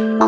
Oh.